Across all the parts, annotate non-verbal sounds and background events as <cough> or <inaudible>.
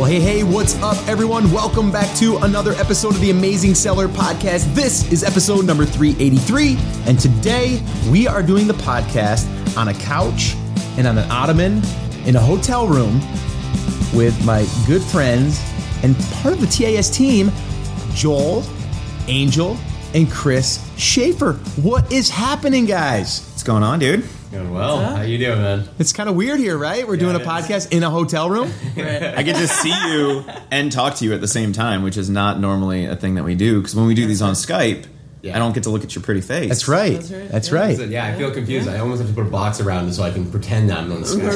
Well, hey, hey, what's up, everyone? Welcome back to another episode of the Amazing Seller Podcast. This is episode number 383, and today we are doing the podcast on a couch and on an ottoman in a hotel room with my good friends and part of the TAS team, Joel, Angel, and Chris Schaefer. What is happening, guys? What's going on, dude? Doing well. How you doing, man? It's kind of weird here, right? We're doing a it is. podcast in a hotel room. <laughs> I get to see you and talk to you at the same time, which is not normally a thing that we do. Because when we do these on Skype, Yeah. I don't get to look at your pretty face. That's right. That's right. That's Yeah. right. So, yeah, I feel confused. I almost have to put a box around it so I can pretend that I'm on the Skype.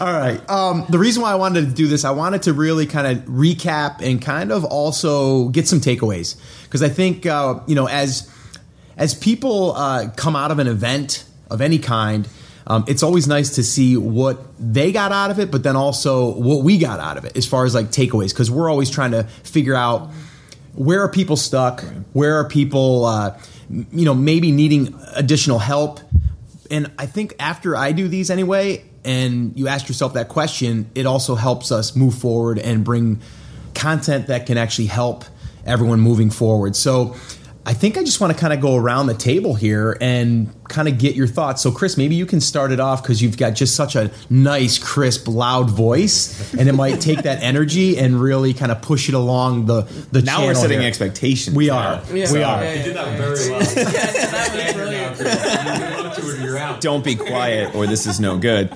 <laughs> <laughs> All right. Um, the reason why I wanted to do this, I wanted to really kind of recap and kind of also get some takeaways because I think uh, you know as as people uh, come out of an event of any kind. Um, it's always nice to see what they got out of it, but then also what we got out of it as far as like takeaways, because we're always trying to figure out where are people stuck, where are people, uh, you know, maybe needing additional help. And I think after I do these anyway, and you ask yourself that question, it also helps us move forward and bring content that can actually help everyone moving forward. So I think I just want to kind of go around the table here and kind of get your thoughts. So, Chris, maybe you can start it off because you've got just such a nice, crisp, loud voice, and it might take that energy and really kind of push it along the the. Now we're channel setting here. expectations. We are. Yeah. We are. Yeah, You did that very well. <laughs> that was brilliant. <laughs> <laughs> Don't be quiet, or this is no good.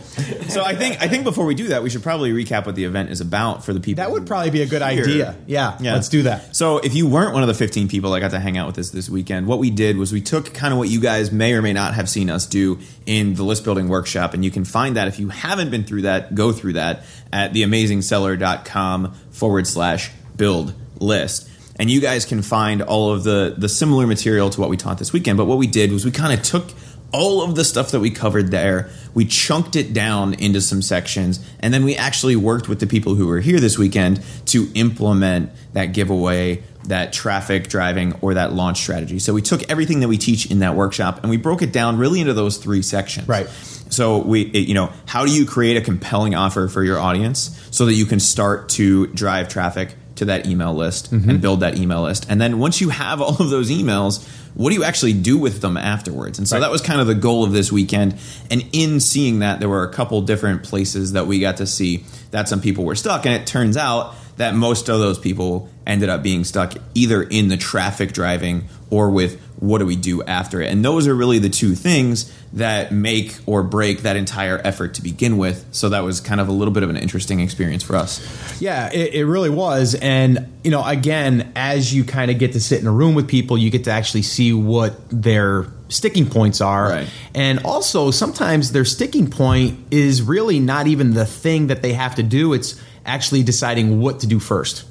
So I think I think before we do that, we should probably recap what the event is about for the people. That would probably be a good Here. idea. Yeah, yeah, let's do that. So, if you weren't one of the 15 people that got to hang out with us this weekend, what we did was we took kind of what you guys may or may not have seen us do in the list building workshop. And you can find that if you haven't been through that, go through that at theamazingseller.com forward slash build list. And you guys can find all of the, the similar material to what we taught this weekend. But what we did was we kind of took all of the stuff that we covered there, we chunked it down into some sections, and then we actually worked with the people who were here this weekend to implement that giveaway, that traffic driving, or that launch strategy. So we took everything that we teach in that workshop and we broke it down really into those three sections. Right. So we, it- you know, how do you create a compelling offer for your audience so that you can start to drive traffic to that email list mm-hmm. and build that email list? And then once you have all of those emails, what do you actually do with them afterwards? And so that was kind of the goal of this weekend. And in seeing that, there were a couple different places that we got to see that some people were stuck. And it turns out that most of those people ended up being stuck either in the traffic driving or with what do we do after it. And those are really the two things that make or break that entire effort to begin with. So that was kind of a little bit of an interesting experience for us. Yeah, it, it really was. And, you know, again, as you kind of get to sit in a room with people, you get to actually see what their sticking points are. Right. And also, sometimes their sticking point is really not even the thing that they have to do, it's actually deciding what to do first.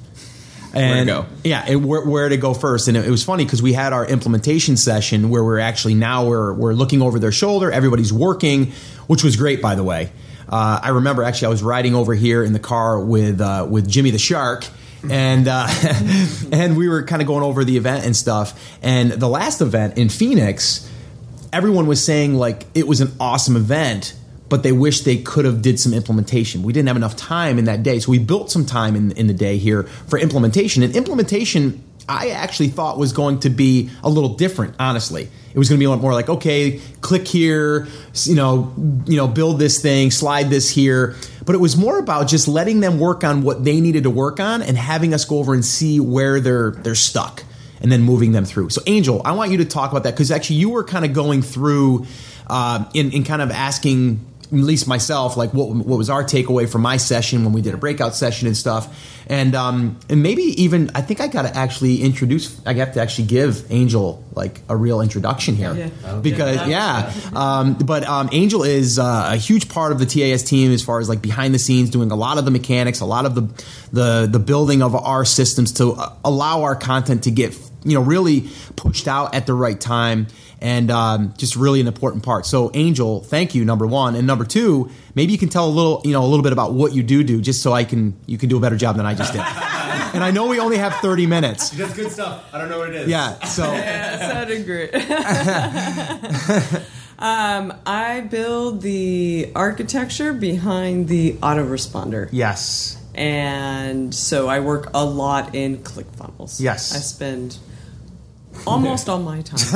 And go. Yeah, and where, where to go first. And it, it was funny because we had our implementation session where we're actually now we're, we're looking over their shoulder. Everybody's working, which was great, by the way. Uh, I remember actually I was riding over here in the car with uh, with Jimmy the Shark. And uh, <laughs> and we were kind of going over the event and stuff. And the last event in Phoenix, everyone was saying like it was an awesome event but they wish they could have did some implementation. We didn't have enough time in that day so we built some time in, in the day here for implementation. And implementation i actually thought was going to be a little different honestly. It was going to be a lot more like okay click here you know you know build this thing slide this here. But it was more about just letting them work on what they needed to work on and having us go over and see where they're they're stuck and then moving them through. So, Angel, I want you to talk about that because actually you were kind of going through uh, in, in kind of asking least myself like what what was our takeaway from my session when we did a breakout session and stuff. And um and maybe even i think i got to actually introduce i have to actually give angel like a real introduction here. Yeah. because yeah. um but um angel is uh, a huge part of the tas team as far as like behind the scenes doing a lot of the mechanics a lot of the the the building of our systems to uh, allow our content to get you know really pushed out at the right time and um, just really an important part so angel thank you number one and number two maybe you can tell a little you know a little bit about what you do do just so i can you can do a better job than i just did <laughs> and i know we only have 30 minutes That's good stuff. I don't know what it is. yeah so Yeah, it sounded great. Um, I build the architecture behind the autoresponder. Yes. And so I work a lot in ClickFunnels. Yes. I spend almost all my time <laughs>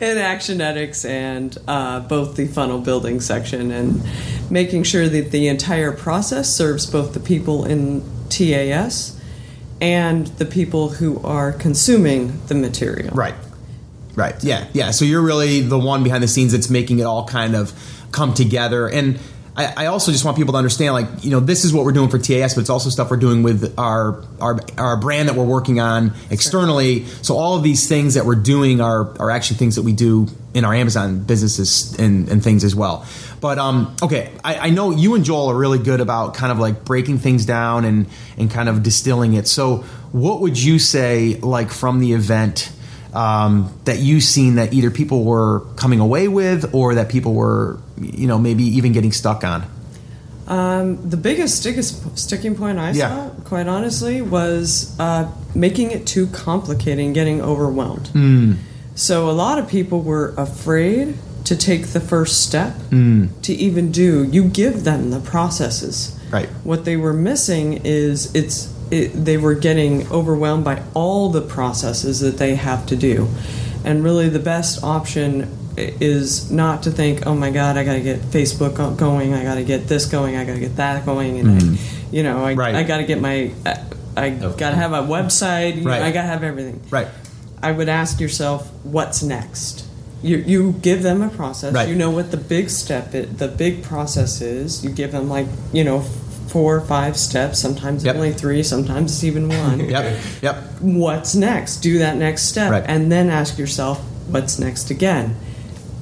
in Actionetics and uh, both the funnel building section and making sure that the entire process serves both the people in TAS and the people who are consuming the material. Right. Right. Yeah. Yeah. So you're really the one behind the scenes that's making it all kind of come together. And I, I also just want people to understand, like, you know, this is what we're doing for TAS, but it's also stuff we're doing with our our, our brand that we're working on externally. So all of these things that we're doing are are actually things that we do in our Amazon businesses and, and things as well. But um, okay, I, I know you and Joel are really good about kind of like breaking things down and and kind of distilling it. So what would you say, like, from the event? Um, that you've seen that either people were coming away with or that people were, you know, maybe even getting stuck on? Um, the biggest sticking point I Yeah. saw, quite honestly, was uh, making it too complicated and getting overwhelmed. Hmm. So a lot of people were afraid to take the first step Hmm. to even do. You give them the processes. Right. What they were missing is it's it, they were getting overwhelmed by all the processes that they have to do, and really the best option is not to think, oh my God, I got to get Facebook going, I got to get this going, I got to get that going, and I, you know, I, Mm-hmm. Right. I got to get my, I, I got to have a website, you know, I got to have everything. Right. I would ask yourself, what's next? You, you give them a process. Right. You know what the big step, is, the big process is. You give them like you know four or five steps. Sometimes Yep. only three. Sometimes it's even one. <laughs> Yep. Yep. What's next? Do that next step, Right. and then ask yourself, what's next again?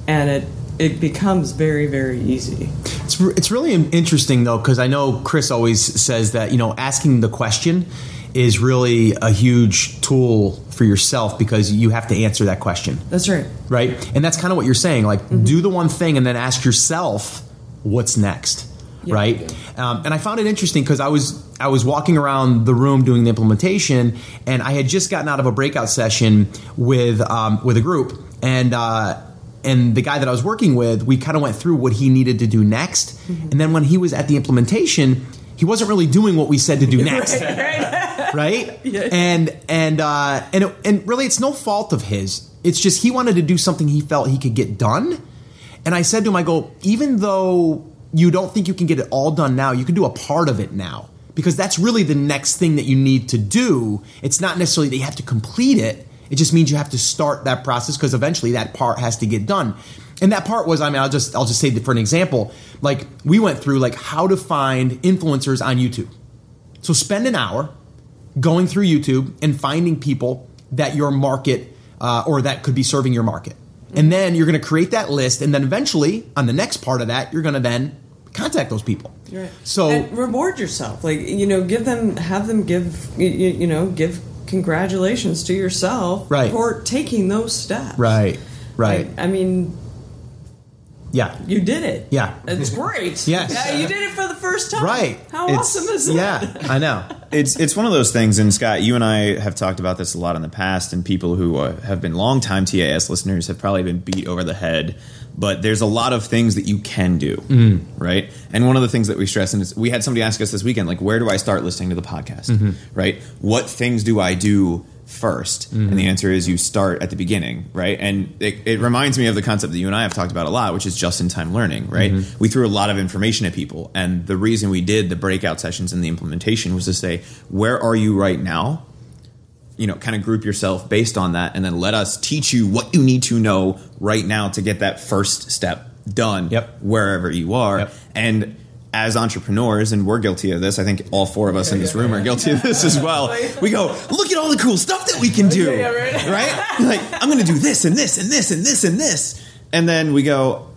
And it it becomes very very easy. It's, it's really interesting though because I know Chris always says that you know asking the question is really a huge tool for yourself because you have to answer that question, That's right. right? And that's kind of what you're saying. Like, mm-hmm. do the one thing and then ask yourself, what's next, Yeah. right? Um, and I found it interesting because I was I was walking around the room doing the implementation, and I had just gotten out of a breakout session with um, with a group, and uh, and the guy that I was working with, we kind of went through what he needed to do next, and then when he was at the implementation, he wasn't really doing what we said to do <laughs> next right? <laughs> Yeah. And and uh, and it, and really, it's no fault of his. It's just he wanted to do something he felt he could get done. And I said to him, I go, even though you don't think you can get it all done now, you can do a part of it now because that's really the next thing that you need to do. It's not necessarily that you have to complete it. It just means you have to start that process because eventually that part has to get done. And that part was, I mean, I'll just I'll just say for an example, like we went through like how to find influencers on YouTube. So spend an hour going through YouTube and finding people that your market uh, or that could be serving your market. And then you're going to create that list, and then eventually on the next part of that, you're going to then contact those people. Right. So and reward yourself. Like you know, give them, have them give you, you know, give congratulations to yourself Right. for taking those steps. right, right, I, I mean, yeah, you did it. Yeah. it's great. <laughs> Yes. yeah, you did it for the first time. Right. How It's- awesome is that? yeah. I know. <laughs> it's it's one of those things, and Scott, you and I have talked about this a lot in the past, and people who uh, have been longtime TAS listeners have probably been beat over the head. But there's a lot of things that you can do, right? And one of the things that we stress, and we had somebody ask us this weekend, like, where do I start listening to the podcast, right? What things do I do first? And mm-hmm. the answer is you start at the beginning, right? And it, it reminds me of the concept that you and I have talked about a lot, which is just in time learning, right? Mm-hmm. We threw a lot of information at people. And the reason we did the breakout sessions and the implementation was to say, where are you right now? You know, kind of group yourself based on that, and then let us teach you what you need to know right now to get that first step done Yep. wherever you are. Yep. And as entrepreneurs, and we're guilty of this, I think all four of us in this room are guilty of this as well. We go, look at all the cool stuff that we can do. Right. right? Like, I'm going to do this and this and this and this and this. And then we go,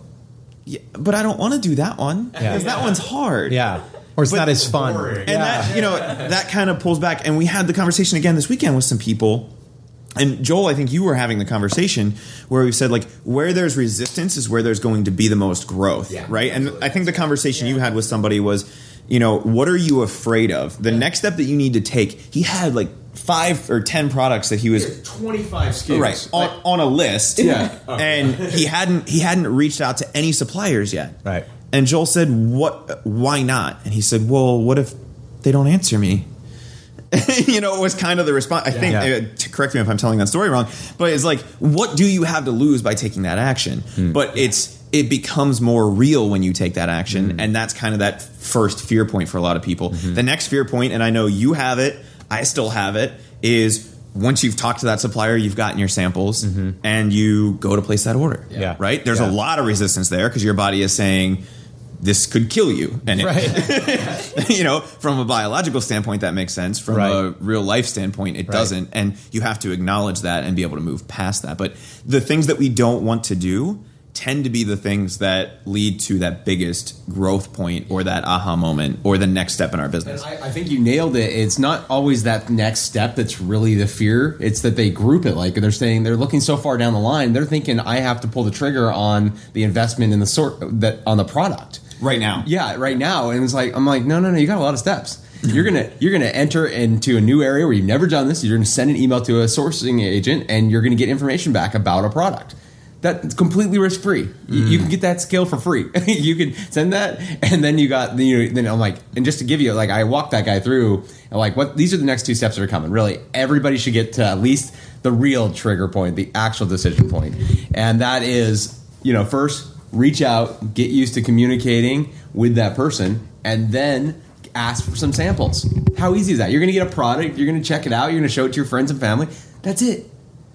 yeah, but I don't want to do that one because that one's hard. Yeah. Or it's But- not as fun. Boring. And that, you know, that kind of pulls back. And we had the conversation again this weekend with some people. And Joel, I think you were having the conversation where we said, like, where there's resistance is where there's going to be the most growth, Yeah, right? And I think the conversation you had with somebody was, you know, what are you afraid of? The next step that you need to take, he had like five or ten products that he was 25 SKUs. right on, on a list Yeah. <laughs> and he hadn't he hadn't reached out to any suppliers yet Right. and joel said what why not and he said well what if they don't answer me <laughs> you know, it was kind of the response. I think, Yeah. uh, to correct me if I'm telling that story wrong, but it's like, what do you have to lose by taking that action? Hmm. But it's it becomes more real when you take that action, Hmm. and that's kind of that first fear point for a lot of people. Mm-hmm. The next fear point, and I know you have it, I still have it, is once you've talked to that supplier, you've gotten your samples, and you go to place that order. Mm-hmm. Yeah. right. There's Yeah. a lot of resistance there because your body is saying. This could kill you, and it, Right. <laughs> you know, from a biological standpoint, that makes sense. From Right. a real life standpoint, it Right. doesn't. And you have to acknowledge that and be able to move past that. But the things that we don't want to do tend to be the things that lead to that biggest growth point or that aha moment or the next step in our business. I, I think you nailed it. It's not always that next step that's really the fear. It's that they group it. Like they're saying they're looking so far down the line. They're thinking I have to pull the trigger on the investment in the sort that on the product Right now. Yeah, right now. And it's like I'm like, no, no, no. You got a lot of steps. You're gonna you're gonna enter into a new area where you've never done this. You're gonna send an email to a sourcing agent, and you're gonna get information back about a product. That's completely risk free. You can get that skill for free. <laughs> you can send that, and then you got the. Then I'm like, and just to give you like, I walked that guy through. And like, what? These are the next two steps that are coming. Really, everybody should get to at least the real trigger point, the actual decision point, and that is, you know, first reach out, get used to communicating with that person, and then ask for some samples. How easy is that? You're going to get a product, you're going to check it out, you're going to show it to your friends and family. That's it.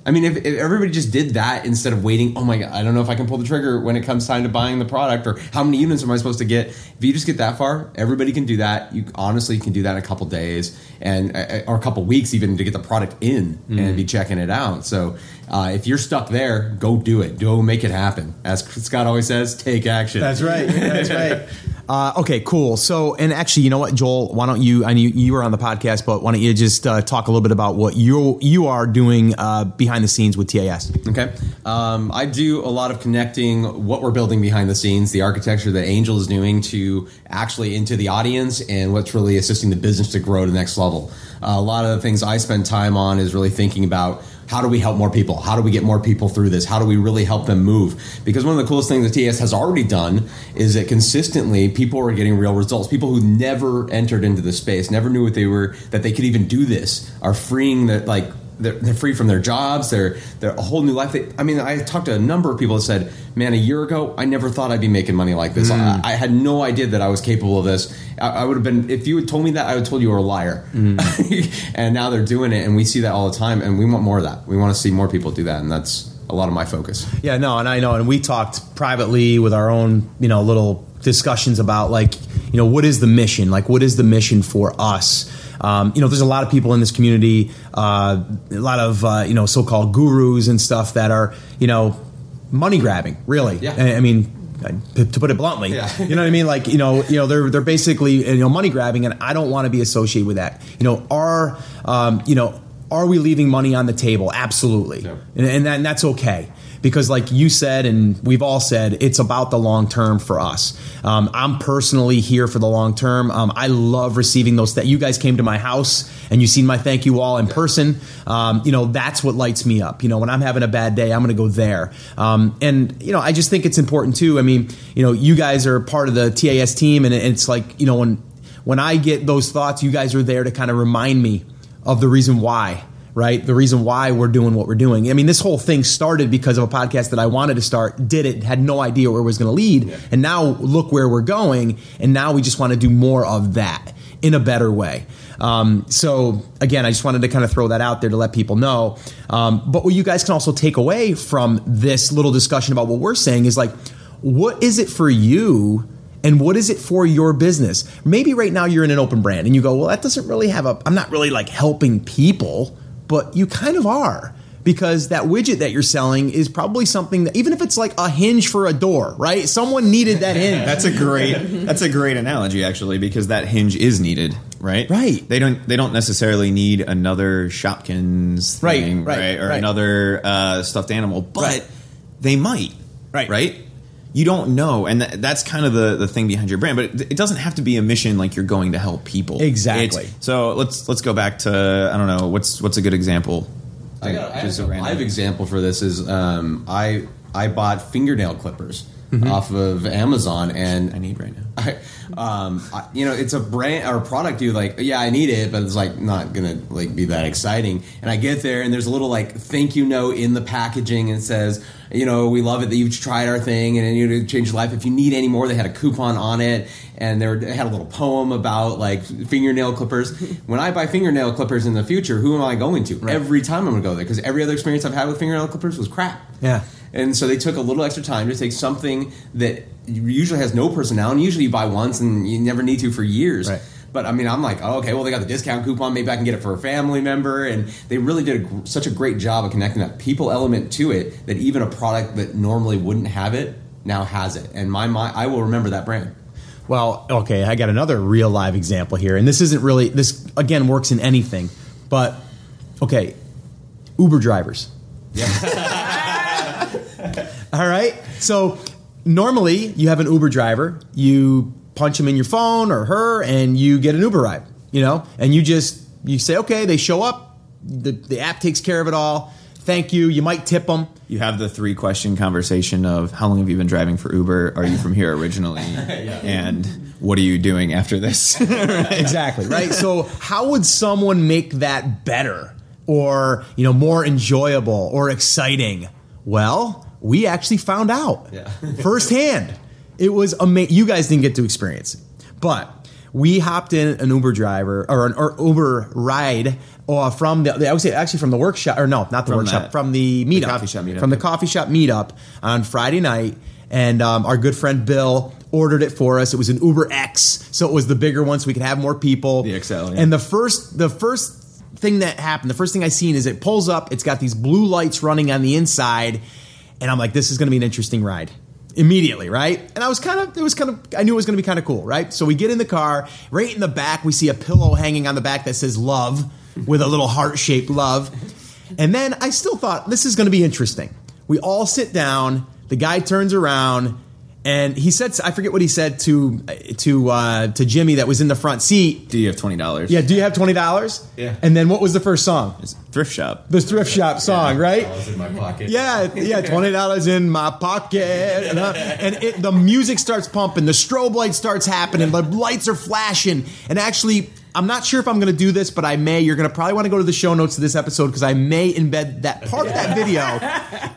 I mean, if, if everybody just did that instead of waiting, oh my god, I don't know if I can pull the trigger when it comes time to buying the product, or how many units am I supposed to get? If you just get that far, everybody can do that. You honestly can do that in a couple days and uh, or a couple weeks even to get the product in and be checking it out. So uh, if you're stuck there, go do it. Go make it happen. As Scott always says, take action. That's right. That's right. <laughs> Uh, okay, cool. So, and actually, you know what, Joel? Why don't you? I know you were on the podcast, but why don't you just uh, talk a little bit about what you you are doing uh, behind the scenes with TAS? Okay. Um, I do a lot of connecting what we're building behind the scenes, the architecture that Angel is doing to actually into the audience and what's really assisting the business to grow to the next level. Uh, a lot of the things I spend time on is really thinking about how do we help more people? How do we get more people through this? How do we really help them move? Because one of the coolest things that TS has already done is that consistently people are getting real results. People who never entered into the space, never knew what they were, that they could even do this, are freeing that like they're, they're free from their jobs. They're they're a whole new life. They, I mean, I talked to a number of people that said, "Man, a year ago, I never thought I'd be making money like this. Mm. I, I had no idea that I was capable of this. I, I would have been if you had told me that, I would have told you were a liar." Mm. <laughs> and now they're doing it, and we see that all the time, and we want more of that. We want to see more people do that, and that's a lot of my focus. Yeah, no, and I know, and we talked privately with our own, you know, little discussions about like, you know, what is the mission? Like, what is the mission for us? Um, you know, there's a lot of people in this community, uh, a lot of uh, you know so-called gurus and stuff that are, you know, money grabbing. Really, Yeah. I, I mean. To put it bluntly, Yeah. you know what I mean. Like you know, you know, they're they're basically you know money grabbing, and I don't want to be associated with that. You know, are um, you know, are we leaving money on the table? Absolutely, Yeah. and, and, that, and that's okay because like you said and we've all said it's about the long term for us. Um, i'm personally here for the long term. Um, i love receiving those that you guys came to my house and you seen my thank you all in person. Um, you know that's what lights me up. You know when i'm having a bad day i'm going to go there. Um, and you know i just think it's important too. I mean you know you guys are part of the tas team and it's like you know when when i get those thoughts you guys are there to kind of remind me of the reason why right? The reason why we're doing what we're doing. I mean, this whole thing started because of a podcast that I wanted to start, did it, had no idea where it was going to lead. And now look where we're going. And now we just want to do more of that in a better way. Um, so again, I just wanted to kind of throw that out there to let people know. Um, but what you guys can also take away from this little discussion about what we're saying is like, what is it for you and what is it for your business? Maybe right now you're in an open brand and you go, well, that doesn't really have a, I'm not really like helping people but you kind of are because that widget that you're selling is probably something that even if it's like a hinge for a door, right? Someone needed that hinge. That's a great that's a great analogy actually because that hinge is needed, right? Right. They don't they don't necessarily need another Shopkins Right, right, right, or right. another uh, stuffed animal, but Right. they might, Right. Right. You don't know, and that, that's kind of the the thing behind your brand. But it, it doesn't have to be a mission like you're going to help people. Exactly. It's- so let's let's go back to I don't know what's what's a good example. I got I Just have a a random- live example for this is um, I I bought fingernail clippers Mm-hmm. off of Amazon and I need right now. I, <laughs> um, I, you know, it's a brand or a product. You like, yeah, I need it, but it's like not gonna like be that exciting. And I get there, and there's a little like thank you note in the packaging, and it says, you know, we love it that you've tried our thing, and you know, changed your life. If you need any more, they had a coupon on it, and they, were, they had a little poem about like fingernail clippers. <laughs> when I buy fingernail clippers in the future, who am I going to? Every time I'm gonna go there because every other experience I've had with fingernail clippers was crap. Yeah. And so they took a little extra time to take something that usually has no personality. Usually you buy once and you never need to for years. Right. But I mean, I'm like, oh, okay, well, they got the discount coupon. Maybe I can get it for a family member. And they really did a, such a great job of connecting that people element to it that even a product that normally wouldn't have it now has it. And my, my I will remember that brand. Well, okay, I got another real live example here, and this isn't really this again works in anything, but okay, Uber drivers. Yeah. <laughs> All right, so normally you have an Uber driver, you punch him in your phone or her, and you get an Uber ride. You know, and you just you say okay, they show up, the the app takes care of it all. Thank you. You might tip them. You have the three question conversation of how long have you been driving for Uber? Are you from here originally? <laughs> And what are you doing after this? <laughs> <laughs> exactly right so how would someone make that better or you know more enjoyable or exciting well we actually found out Yeah. <laughs> firsthand it was amazing you guys didn't get to experience it but we hopped in an uber driver or an or uber ride uh, from the i would say actually from the workshop or no not the From workshop that- from the meetup coffee shop meetup. from the coffee shop meetup on friday night and um, our good friend bill ordered it for us it was an uber x so it was the bigger one so we could have more people The XL, yeah. and the first the first thing that happened the first thing i seen is it pulls up it's got these blue lights running on the inside and i'm like this is going to be an interesting ride. Immediately right? And i was kind of it was kind of i knew it was going to be kind of cool right? So we get in the car right in the back we see a pillow hanging on the back that says love with a little heart-shaped love. And then i still thought this is going to be interesting. We all sit down the guy turns around and he said i forget what he said to to uh, to jimmy that was in the front seat Do you have twenty dollars? yeah, do you have twenty dollars? Yeah. And then what was the first song? It's Thrift shop. The thrift shop song, right? Dollars in my pocket. Yeah, yeah, twenty dollars in my pocket, and, uh, and it, the music starts pumping, the strobe light starts happening, the lights are flashing, and actually, I'm not sure if I'm going to do this, but I may. You're going to probably want to go to the show notes of this episode because I may embed that part of that video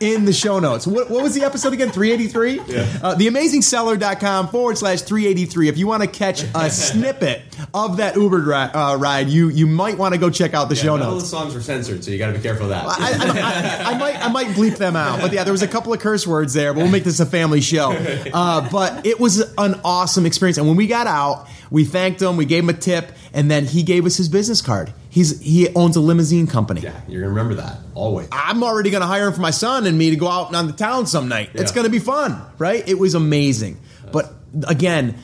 <laughs> in the show notes. What, what was the episode again? 383. Yeah. Uh, TheAmazingSeller.com forward slash 383. If you want to catch a <laughs> snippet of that Uber dri- uh, ride, you you might want to go check out the Yeah, show notes. the songs were censored, so you got to be careful of that. I, I, I, I might I might bleep them out, but yeah, there was a couple of curse words there. But we'll make this a family show. <laughs> Uh, but it was an awesome experience, and when we got out, we thanked him, we gave him a tip, and then he gave us his business card. He's he owns a limousine company. yeah, you're gonna remember that always. I'm already going to hire him for my son and me to go out on the town some night. It's going to be fun, right? It was amazing. But again,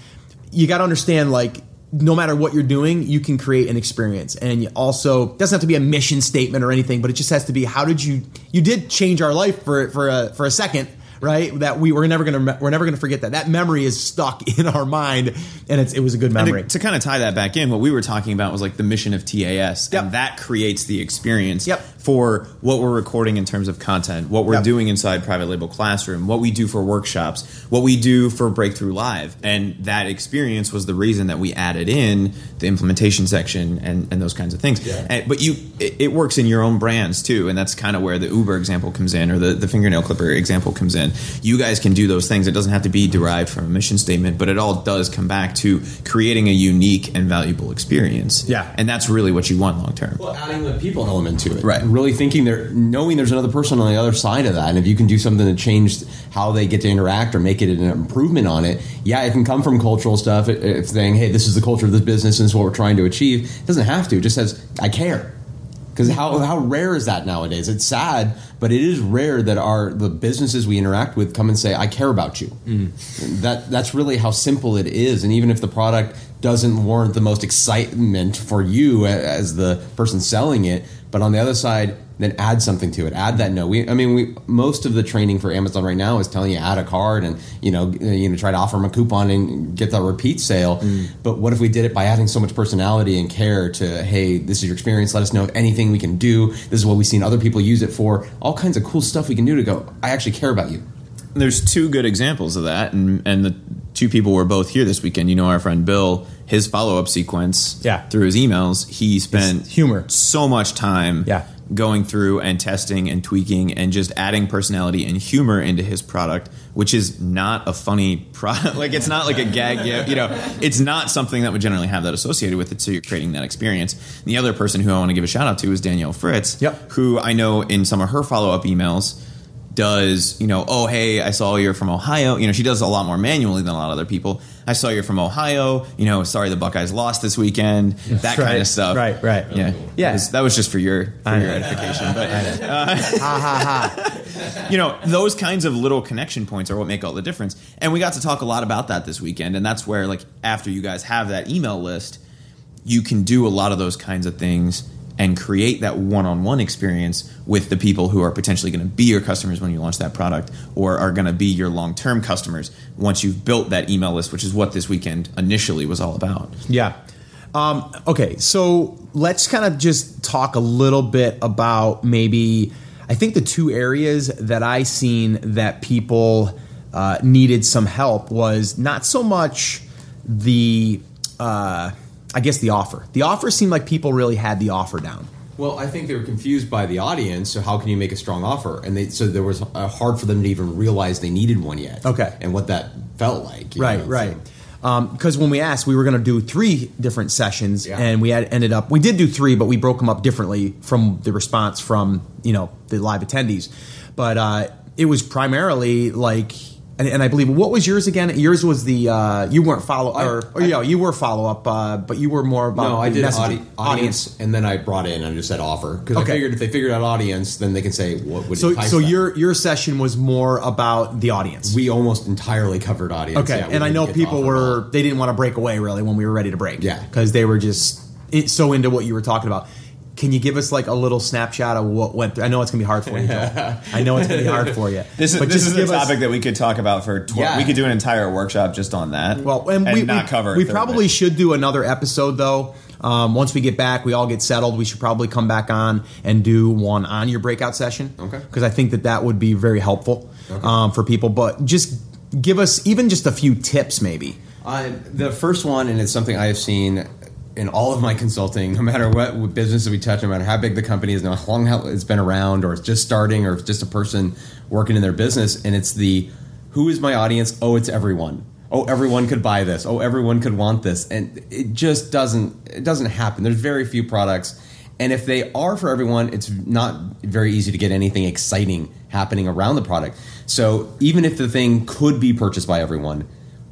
you got to understand like no matter what you're doing, you can create an experience. And you also it doesn't have to be a mission statement or anything, but it just has to be how did you you did change our life for for a for a second, right? That we we're never to we're never to forget that. That memory is stuck <laughs> in our mind and it's it was a good memory. to, to kind of tie that back in, what we were talking about was like the mission of TAS, Yep. and that creates the experience Yep. For what we're recording in terms of content, what we're Yep. doing inside Private Label Classroom, what we do for workshops, what we do for Breakthrough Live, and that experience was the reason that we added in the implementation section and, and those kinds of things. Yeah. And, but you, it, it works in your own brands too, and that's kind of where the Uber example comes in, or the, the fingernail clipper example comes in. You guys can do those things. It doesn't have to be derived from a mission statement, but it all does come back to creating a unique and valuable experience. Yeah. and that's really what you want long term. Well, adding the people element to it, Right. Really thinking there, knowing there's another person on the other side of that, and if you can do something to change how they get to interact or make it an improvement on it, yeah, it can come from cultural stuff. Saying, "Hey, this is the culture of this business, and this is what we're trying to achieve," it doesn't have to. It just says, "I care." Because how, how rare is that nowadays? It's sad, but it is rare that our the businesses we interact with come and say, "I care about you." Mm. That that's really how simple it is. And even if the product doesn't warrant the most excitement for you as the person selling it, But on the other side, then add something to it. Add that note. We, I mean, we most of the training for Amazon right now is telling you add a card and you know uh, you know try to offer them a coupon and get that repeat sale. Mm. But what if we did it by adding so much personality and care to hey, this is your experience. Let us know anything we can do. This is what we've seen other people use it for. All kinds of cool stuff we can do to go. I actually care about you. there's two good examples of that, and and the two people were both here this weekend. You know, our friend Bill, his follow up sequence, Yeah. through his emails, he spent humor. so much time, Yeah. going through and testing and tweaking and just adding personality and humor into his product, which is not a funny product. <laughs> like it's not like a gag, you know, it's not something that would generally have that associated with it. So you're creating that experience. The other person who I want to give a shout out to is Danielle Fritz, Yep. who I know in some of her follow up emails does, you know, oh, hey, I saw you're from Ohio. You know, she does a lot more manually than a lot of other people. I saw you're from Ohio. You know, sorry the Buckeyes lost this weekend. <laughs> That kind of stuff. right, right. Yeah. Yeah. That was, that was just for your, for your edification. But, <laughs> <laughs> uh, Ha ha ha. you know, those kinds of little connection points are what make all the difference. And we got to talk a lot about that this weekend. And that's where, like, after you guys have that email list, you can do a lot of those kinds of things and create that one-on-one experience with the people who are potentially going to be your customers when you launch that product or are going to be your long-term customers once you've built that email list which is what this weekend initially was all about Yeah. Um, okay, so let's kind of just talk a little bit about maybe. I think the two areas that I seen that people uh, needed some help was not so much the, uh, I guess the offer. The offer seemed like people really had the offer down. Well, I think they were confused by the audience. So how can you make a strong offer? And they so there was uh, hard for them to even realize they needed one yet. Okay. and what that felt like. Right, know, right. so- Because when we asked, we were going to do three different sessions, Yeah. and we had ended up. We did do three, but we broke them up differently from the response from you know the live attendees. But uh, it was primarily like, and, and I believe what was yours again? Yours was the uh, you weren't follow I- or, or yeah, you were follow up, uh, but you were more about No, I did audi- audience, and then I brought in and just said offer because Okay. I figured if they figured out audience, then they can say what would So so them. your your session was more about the audience. we almost entirely covered audience. Okay, yeah, and I know people were they didn't want to break away really when we were ready to break. Yeah. because they were just so into what you were talking about. Can you give us like a little snapshot of what went through? I know it's gonna be hard for you, Joel. I know it's gonna be hard for you. <laughs> this is But this just is a give us- topic that we could talk about for tw- Yeah. we could do an entire workshop just on that Well, and, we, not we, cover We probably of it. should do another episode though. Um, once we get back, we all get settled. We should probably come back on and do one on your breakout session. Okay. Because I think that that would be very helpful um, for people. But just give us even just a few tips, maybe. Uh, the first one, and it's something I have seen in all of my consulting, no matter what business we touch, no matter how big the company is, no how long it's been around, or it's just starting, or it's just a person working in their business, and it's the who is my audience? Oh, it's everyone. Oh, everyone could buy this. Oh, everyone could want this, and it just doesn't. It doesn't happen. There's very few products, and if they are for everyone, it's not very easy to get anything exciting happening around the product. So even if the thing could be purchased by everyone,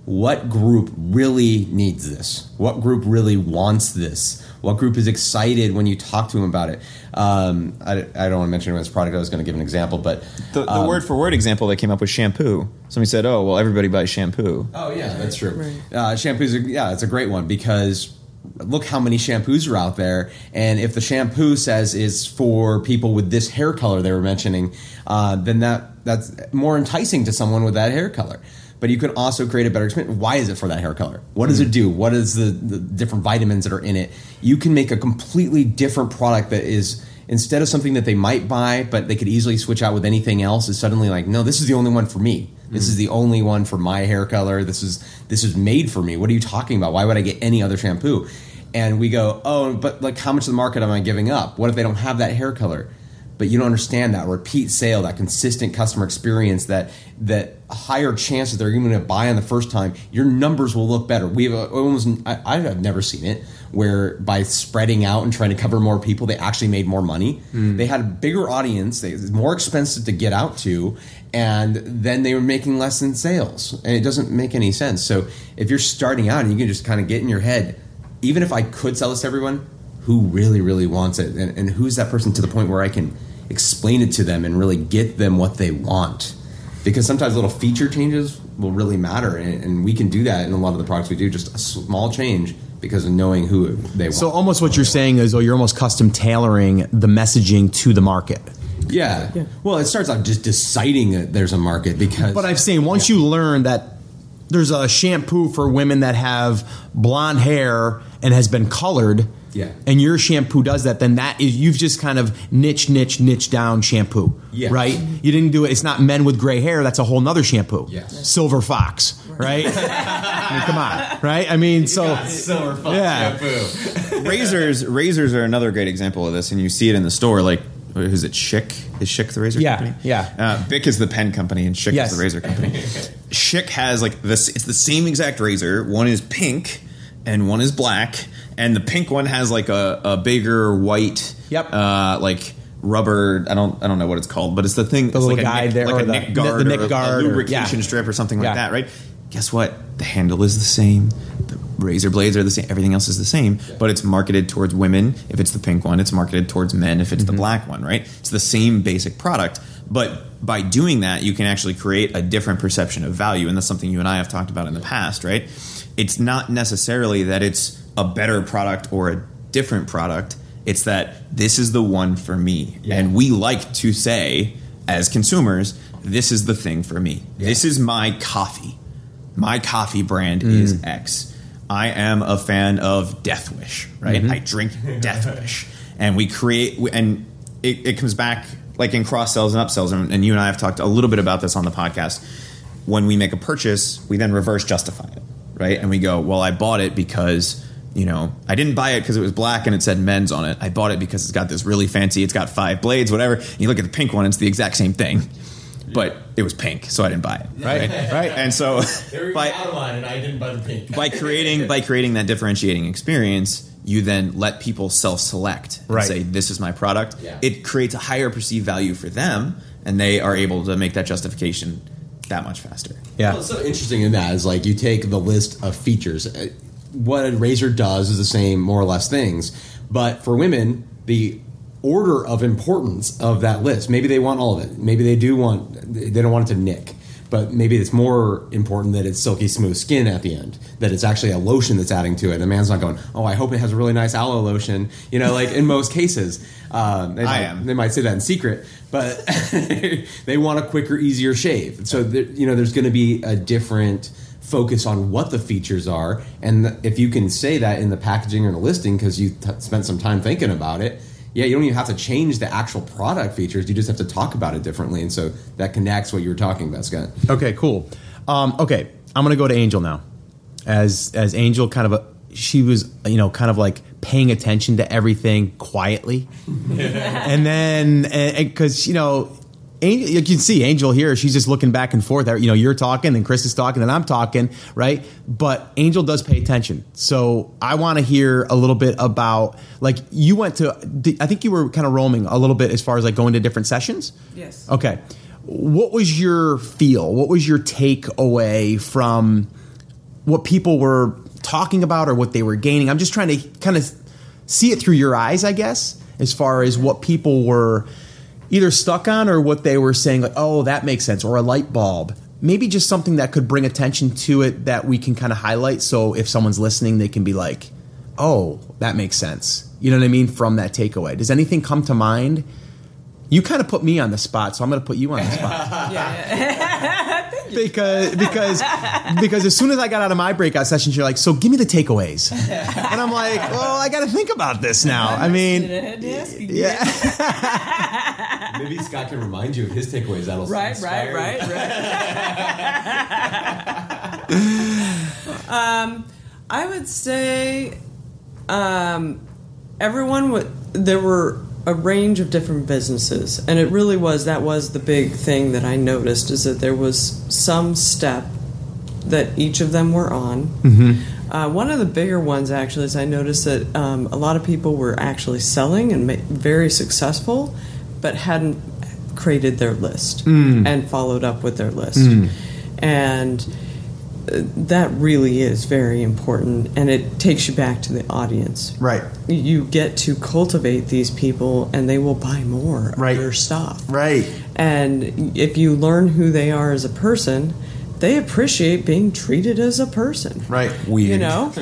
what group really needs this? What group really wants this? What group is excited when you talk to them about it? Um, I, I don't want to mention anyone's product. I was going to give an example, but the, the um, word for word example that came up was shampoo somebody said oh well everybody buys shampoo Oh yeah, that's true. Right. Uh, shampoos, are, yeah, it's a great one because look how many shampoos are out there, and if the shampoo says is for people with this hair color they were mentioning, uh, then that that's more enticing to someone with that hair color. But you can also create a better experience. Why is it for that hair color? What does it do? What is the, the different vitamins that are in it? You can make a completely different product that is instead of something that they might buy, but they could easily switch out with anything else. Is suddenly like, no, this is the only one for me. This is the only one for my hair color. This is this is made for me. What are you talking about? Why would I get any other shampoo? And we go, oh, but like, how much of the market am I giving up? What if they don't have that hair color? But you don't understand that repeat sale, that consistent customer experience, that that higher chance that they're even going to buy on the first time. Your numbers will look better. We have a, almost I, I've never seen it where by spreading out and trying to cover more people, they actually made more money. Mm. They had a bigger audience. They, it's more expensive to get out to, and then they were making less in sales. And it doesn't make any sense. So if you're starting out and you can just kind of get in your head, even if I could sell this to everyone, who really, really wants it, and, and who's that person to the point where I can explain it to them and really get them what they want. Because sometimes little feature changes will really matter, and, and we can do that in a lot of the products we do. Just a small change because of knowing who they want. So almost what you're saying is, oh, you're almost custom tailoring the messaging to the market. yeah. Well, it starts out just deciding that there's a market because. But I've seen once you learn that there's a shampoo for women that have blonde hair and has been colored, Yeah. and your shampoo does that, then that is you've just kind of niche, niche, niche down shampoo, Yes. right? You didn't do it. It's not men with gray hair. That's a whole nother shampoo. Yes. Silver Fox, right? <laughs> I mean, come on, right? I mean, so Silver fox Yeah. shampoo. razors razors are another great example of this, and you see it in the store. Like, who's it? Schick is Schick the razor Yeah, company? yeah. Uh, Bic is the pen company, and Schick Yes. is the razor company. Schick has like this. It's the same exact razor. One is pink, and one is black, and the pink one has like a, a bigger white. Yep. Uh, like rubber. I don't. I don't know what it's called, but it's the thing. The it's little like nick, there, like or a the- nick guard, the guard, a or- lubrication yeah. strip, or something like Yeah. that, right? Guess what? The handle is the same. The razor blades are the same. Everything else is the same, but it's marketed towards women. If it's the pink one, it's marketed towards men. If it's the black one, right? It's the same basic product, but by doing that, you can actually create a different perception of value, and that's something you and I have talked about in the past, right? It's not necessarily that it's a better product or a different product. It's that this is the one for me, and we like to say as consumers, this is the thing for me. This is my coffee my coffee brand mm. is X. I am a fan of Death Wish, right? Mm-hmm. I drink Death <laughs> Wish, and we create, and it, it comes back like in cross sells and upsells, and, and you and I have talked a little bit about this on the podcast. When we make a purchase, we then reverse justify it, right? And we go, well, I bought it because you know I didn't buy it because it was black and it said men's on it. I bought it because it's got this really fancy, it's got five blades, whatever. And you look at the pink one, it's the exact same thing. But it was pink, so I didn't buy it. Right, <laughs> right. And so <laughs> by, out of line, and I didn't buy the pink. by creating by creating that differentiating experience, you then let people self-select and Right. say, "This is my product." Yeah. It creates a higher perceived value for them, and they are able to make that justification that much faster. yeah. Well, what's so interesting in that is like you take the list of features. Uh, What a razor does is the same, more or less, things. But for women, the order of importance of that list, maybe they want all of it. Maybe they do want, they don't want it to nick. But maybe it's more important that it's silky smooth skin at the end. That it's actually a lotion that's adding to it. The man's not going, oh, I hope it has a really nice aloe lotion. You know, like in most cases, um, they I might, am. They might say that in secret, but <laughs> they want a quicker, easier shave. So there, you know, there's going to be a different focus on what the features are, and if you can say that in the packaging or the listing because you t- spent some time thinking about it. Yeah, you don't even have to change the actual product features. You just have to talk about it differently, and so that connects what you were talking about, Scott. Okay, cool. Um, okay, I'm gonna go to Angel now. As as Angel, kind of a she was you know kind of like paying attention to everything quietly, <laughs> and then because you know. Angel, you can see Angel here. She's just looking back and forth. You know, you're talking, then Chris is talking, then I'm talking, right? But Angel does pay attention. So I want to hear a little bit about, like, you went to. I think you were kind of roaming a little bit as far as like going to different sessions. Yes. Okay. What was your feel? What was your takeaway from what people were talking about or what they were gaining? I'm just trying to kind of see it through your eyes, I guess, as far as what people were either stuck on or what they were saying, like, oh, that makes sense, or a light bulb. Maybe just something that could bring attention to it that we can kind of highlight. So if someone's listening, they can be like, oh, that makes sense. You know what I mean? From that takeaway. Does anything come to mind? You kind of put me on the spot, so I'm going to put you on the spot <laughs> Yeah. <laughs> because because because as soon as I got out of my breakout sessions, you're like, so give me the takeaways, and I'm like, well, I got to think about this now. I mean, yeah, <laughs> <laughs> Maybe Scott can remind you of his takeaways. That'll Right, right, inspire right, right. <laughs> um, I would say um, everyone would. There were a range of different businesses, and it really was that was the big thing that I noticed is that there was some step that each of them were on. Uh, one of the bigger ones, actually, is I noticed that um, a lot of people were actually selling and ma- very successful, but hadn't created their list and followed up with their list. And uh, that really is very important, and it takes you back to the audience. right, You get to cultivate these people, and they will buy more Right. of your stuff. right, And if you learn who they are as a person, they appreciate being treated as a person. Right. <laughs> Weird. You know,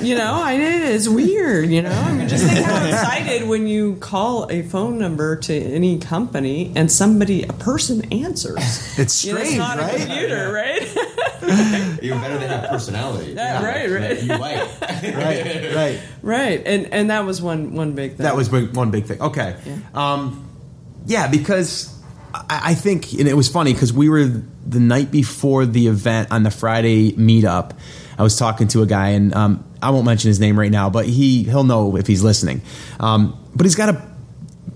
you know, I it is weird. You know, I mean, just think how excited when you call a phone number to any company and somebody, a person, answers. <laughs> It's strange, You know, strange, it's not right? a computer, right? <laughs> Even better to have personality. Yeah, right, right. You like. right, right. right, and and that was one one big thing. That was one big thing. Okay. Um, yeah, because I, think, and it was funny because we were the night before the event on the Friday meetup. I was talking to a guy, and um, I won't mention his name right now, but he he'll know if he's listening. Um, but he's got a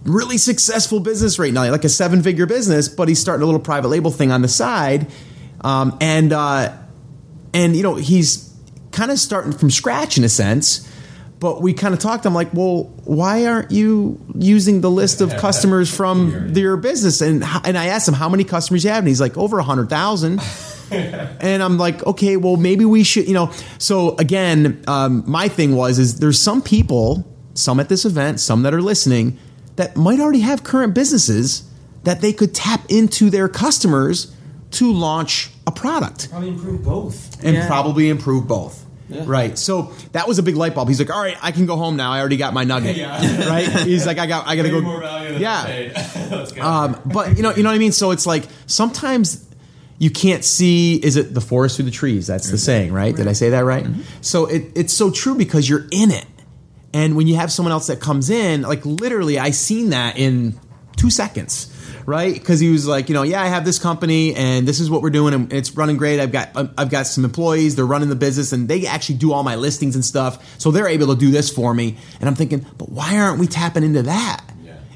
really successful business right now, like a seven figure business, but he's starting a little private label thing on the side, um, and uh, and you know he's kind of starting from scratch in a sense. But we kind of talked. I'm like, well, why aren't you using the list of <laughs> customers from your business? And and I asked him how many customers you have, and he's like, over a hundred thousand. <laughs> and I'm like, okay, well, maybe we should, you know. So again, um, my thing was, is there's some people, some at this event, some that are listening, that might already have current businesses that they could tap into their customers to launch a product Probably improve both. and Yeah. probably improve both. Right. So that was a big light bulb. He's like, all right, I can go home now. I already got my nugget. Yeah. <laughs> Right. He's like, I got, I got to go. more value than yeah. paid. <laughs> Let's go. Um, but you know, you know what I mean. So it's like sometimes you can't see. Is it the forest through the trees? That's the saying, right? Did I say that right? So it, it's so true because you're in it, and when you have someone else that comes in, like literally, I seen that in two seconds. Right, because he was like, you know, yeah, I have this company, and this is what we're doing, and it's running great. I've got, I've got some employees; they're running the business, and they actually do all my listings and stuff, so they're able to do this for me. And I'm thinking, but why aren't we tapping into that?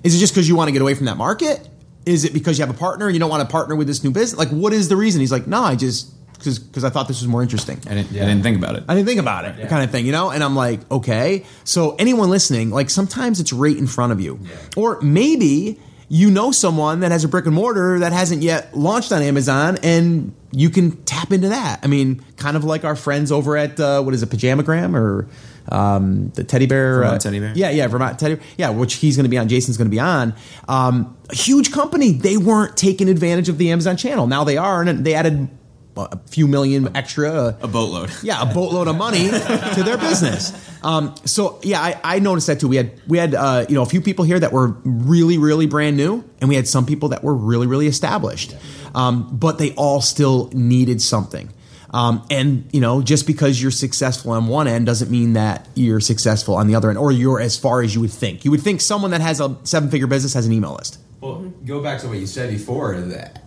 Is it just because you want to get away from that market? Is it because you have a partner and you don't want to partner with this new business? Like, what is the reason? He's like, no, I just because I thought this was more interesting. I didn't, I didn't think about it. I didn't think about it, kind of thing, you know? And I'm like, okay. So, anyone listening, like, sometimes it's right in front of you. Or maybe you know someone that has a brick and mortar that hasn't yet launched on Amazon and you can tap into that. I mean, kind of like our friends over at, uh, what is it, Pajamagram or um, the teddy bear? Vermont uh, Teddy Bear? Yeah, yeah, Vermont Teddy Yeah, which he's going to be on, Jason's going to be on. Um, a huge company. They weren't taking advantage of the Amazon channel. Now they are, and they added a few million extra. uh, A boatload. <laughs> yeah, a boatload of money to their business. Um, so yeah, I, I noticed that too. We had we had uh, you know a few people here that were really really brand new, and we had some people that were really really established, um, but they all still needed something. Um, and you know, just because you're successful on one end doesn't mean that you're successful on the other end, or you're as far as you would think. You would think someone that has a seven figure business has an email list. Well, mm-hmm. go back to what you said before.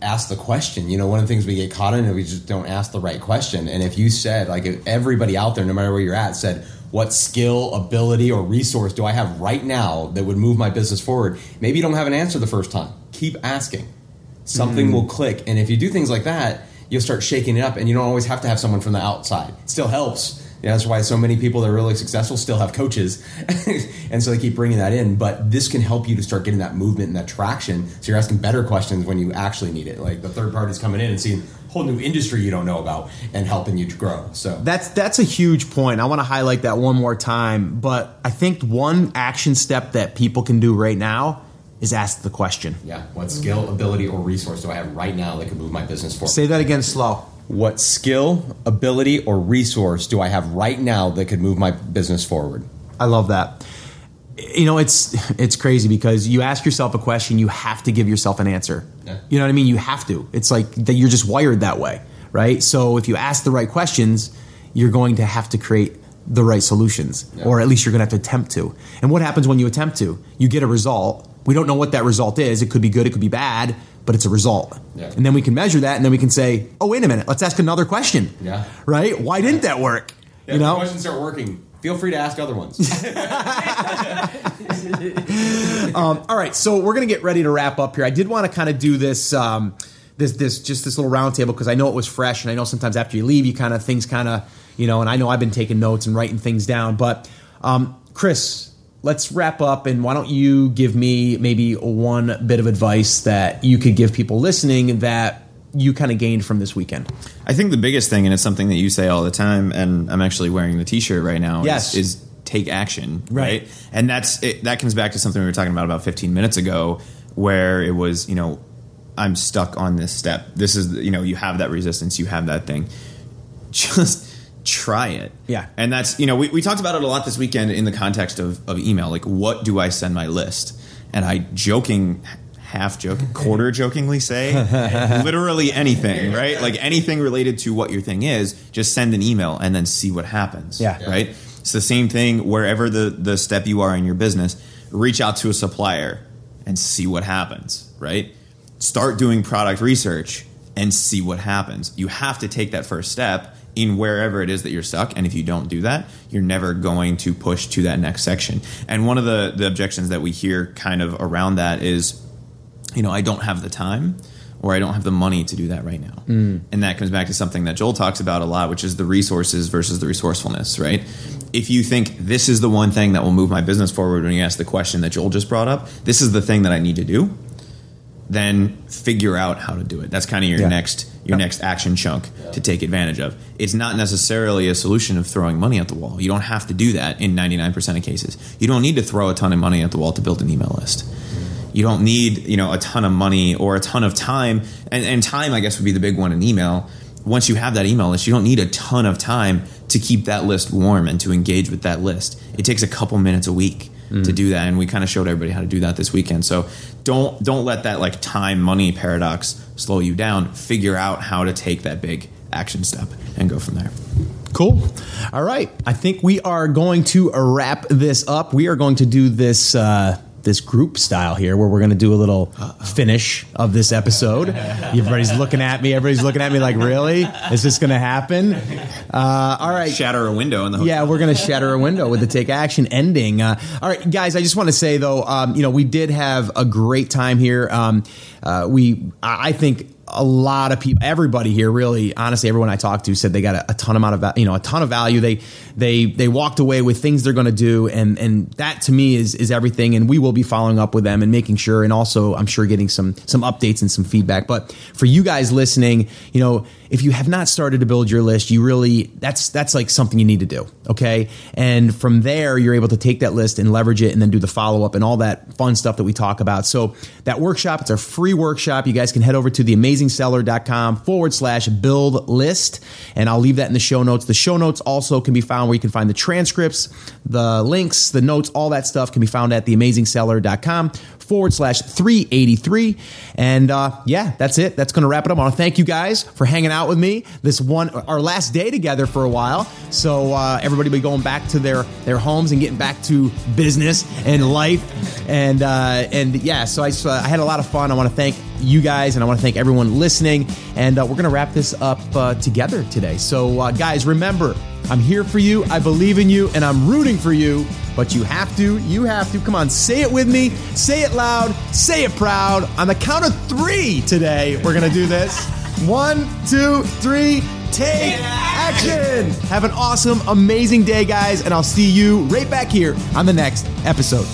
Ask the question. You know, one of the things we get caught in is we just don't ask the right question. And if you said, like, if everybody out there, no matter where you're at, said, "What skill, ability, or resource do I have right now that would move my business forward?" Maybe you don't have an answer the first time. Keep asking. Something will mm. click. And if you do things like that, you'll start shaking it up. And you don't always have to have someone from the outside. It still helps. That's why so many people that are really successful still have coaches, <laughs> and so they keep bringing that in. But this can help you to start getting that movement and that traction. So you're asking better questions when you actually need it. Like the third party's coming in and seeing a whole new industry you don't know about and helping you to grow. So That's that's a huge point. I want to highlight that one more time. But I think one action step that people can do right now is ask the question. yeah, what skill, ability, or resource do I have right now that could move my business forward? Say that again slow. What skill, ability, or resource do I have right now that could move my business forward? I love that. You know, it's it's crazy because you ask yourself a question, you have to give yourself an answer. Yeah. You know what I mean? You have to. It's like that you're just wired that way, right? So if you ask the right questions, you're going to have to create the right solutions, Yeah. or at least you're going to have to attempt to. And what happens when you attempt to? You get a result. We don't know what that result is. It could be good, it could be bad, but it's a result. Yeah. And then we can measure that, and then we can say, "Oh, wait a minute, let's ask another question." Yeah. Right? Why didn't that work? you know? questions start working. Feel free to ask other ones. <laughs> <laughs> Um, all right, so we're gonna get ready to wrap up here. I did want to kind of do this, um, this, this, just this little roundtable because I know it was fresh, and I know sometimes after you leave, you kind of things kind of, you know, and I know I've been taking notes and writing things down. But um, Chris, let's wrap up, and why don't you give me maybe one bit of advice that you could give people listening that you kind of gained from this weekend? I think the biggest thing, and it's something that you say all the time, and I'm actually wearing the T-shirt right now. Yes. is, is take action, Right. right? And that's it, that comes back to something we were talking about about 15 minutes ago, where it was you know I'm stuck on this step. This is you know you have that resistance, you have that thing. <laughs> Just try it. Yeah. And that's you know we, we talked about it a lot this weekend in the context of, of email. Like what do I send my list? And I joking half joking, <laughs> quarter jokingly say literally anything, right? Like anything related to what your thing is, just send an email and then see what happens. Yeah. Right? It's the same thing wherever the, the step you are in your business, reach out to a supplier and see what happens, right? Start doing product research and see what happens. You have to take that first step in wherever it is that you're stuck. And if you don't do that, you're never going to push to that next section. And one of the, the objections that we hear kind of around that is, you know, I don't have the time or I don't have the money to do that right now. Mm. And that comes back to something that Joel talks about a lot, which is the resources versus the resourcefulness, right? If you think this is the one thing that will move my business forward when you ask the question that Joel just brought up, this is the thing that I need to do, then figure out how to do it. That's kind of your Yeah. next your next action chunk to take advantage of. It's not necessarily a solution of throwing money at the wall. You don't have to do that in 99% of cases. You don't need to throw a ton of money at the wall to build an email list. You don't need, you know, a ton of money or a ton of time. And, and time, I guess, would be the big one in email. Once you have that email list, you don't need a ton of time to keep that list warm and to engage with that list. It takes a couple minutes a week to do that, and we kind of showed everybody how to do that this weekend. So don't don't let that like time money paradox slow you down. Figure out how to take that big action step and go from there. Cool. All right. I think we are going to wrap this up. We are going to do this uh, this group style here, where we're going to do a little finish of this episode. <laughs> Everybody's looking at me. Everybody's looking at me like, "Really? Is this going to happen?" Uh, all right. Shatter a window in the hotel. Yeah, we're going to shatter a window with the take action ending. Uh, all right, guys, I just want to say though, um, you know, we did have a great time here. Um, uh, we, I I think. A lot of people, everybody here, really, honestly, everyone I talked to said they got a, a ton amount of, you know, a ton of value. They, they, they walked away with things they're going to do, and and that to me is is everything. And we will be following up with them and making sure, and also I'm sure getting some some updates and some feedback. But for you guys listening, you know, if you have not started to build your list, you really that's that's like something you need to do. Okay. And from there, you're able to take that list and leverage it and then do the follow up and all that fun stuff that we talk about. So that workshop, it's a free workshop. You guys can head over to theamazingseller.com forward slash build list. And I'll leave that in the show notes. The show notes also can be found where you can find the transcripts, the links, the notes, all that stuff can be found at theamazingseller.com forward slash 383. And uh, yeah, that's it. That's going to wrap it up. I want to thank you guys for hanging out with me this one, our last day together for a while. So uh, everybody be going back to their, their homes and getting back to business and life. And, uh, and yeah, so I, so I had a lot of fun. I want to thank you guys and I want to thank everyone listening. And uh, we're going to wrap this up uh, together today. So, uh, guys, remember, I'm here for you. I believe in you and I'm rooting for you. But you have to, you have to. Come on, say it with me. Say it loud. Say it proud. On the count of three today, we're going to do this. One, two, three. Take action. Have an awesome, amazing day, guys. And I'll see you right back here on the next episode.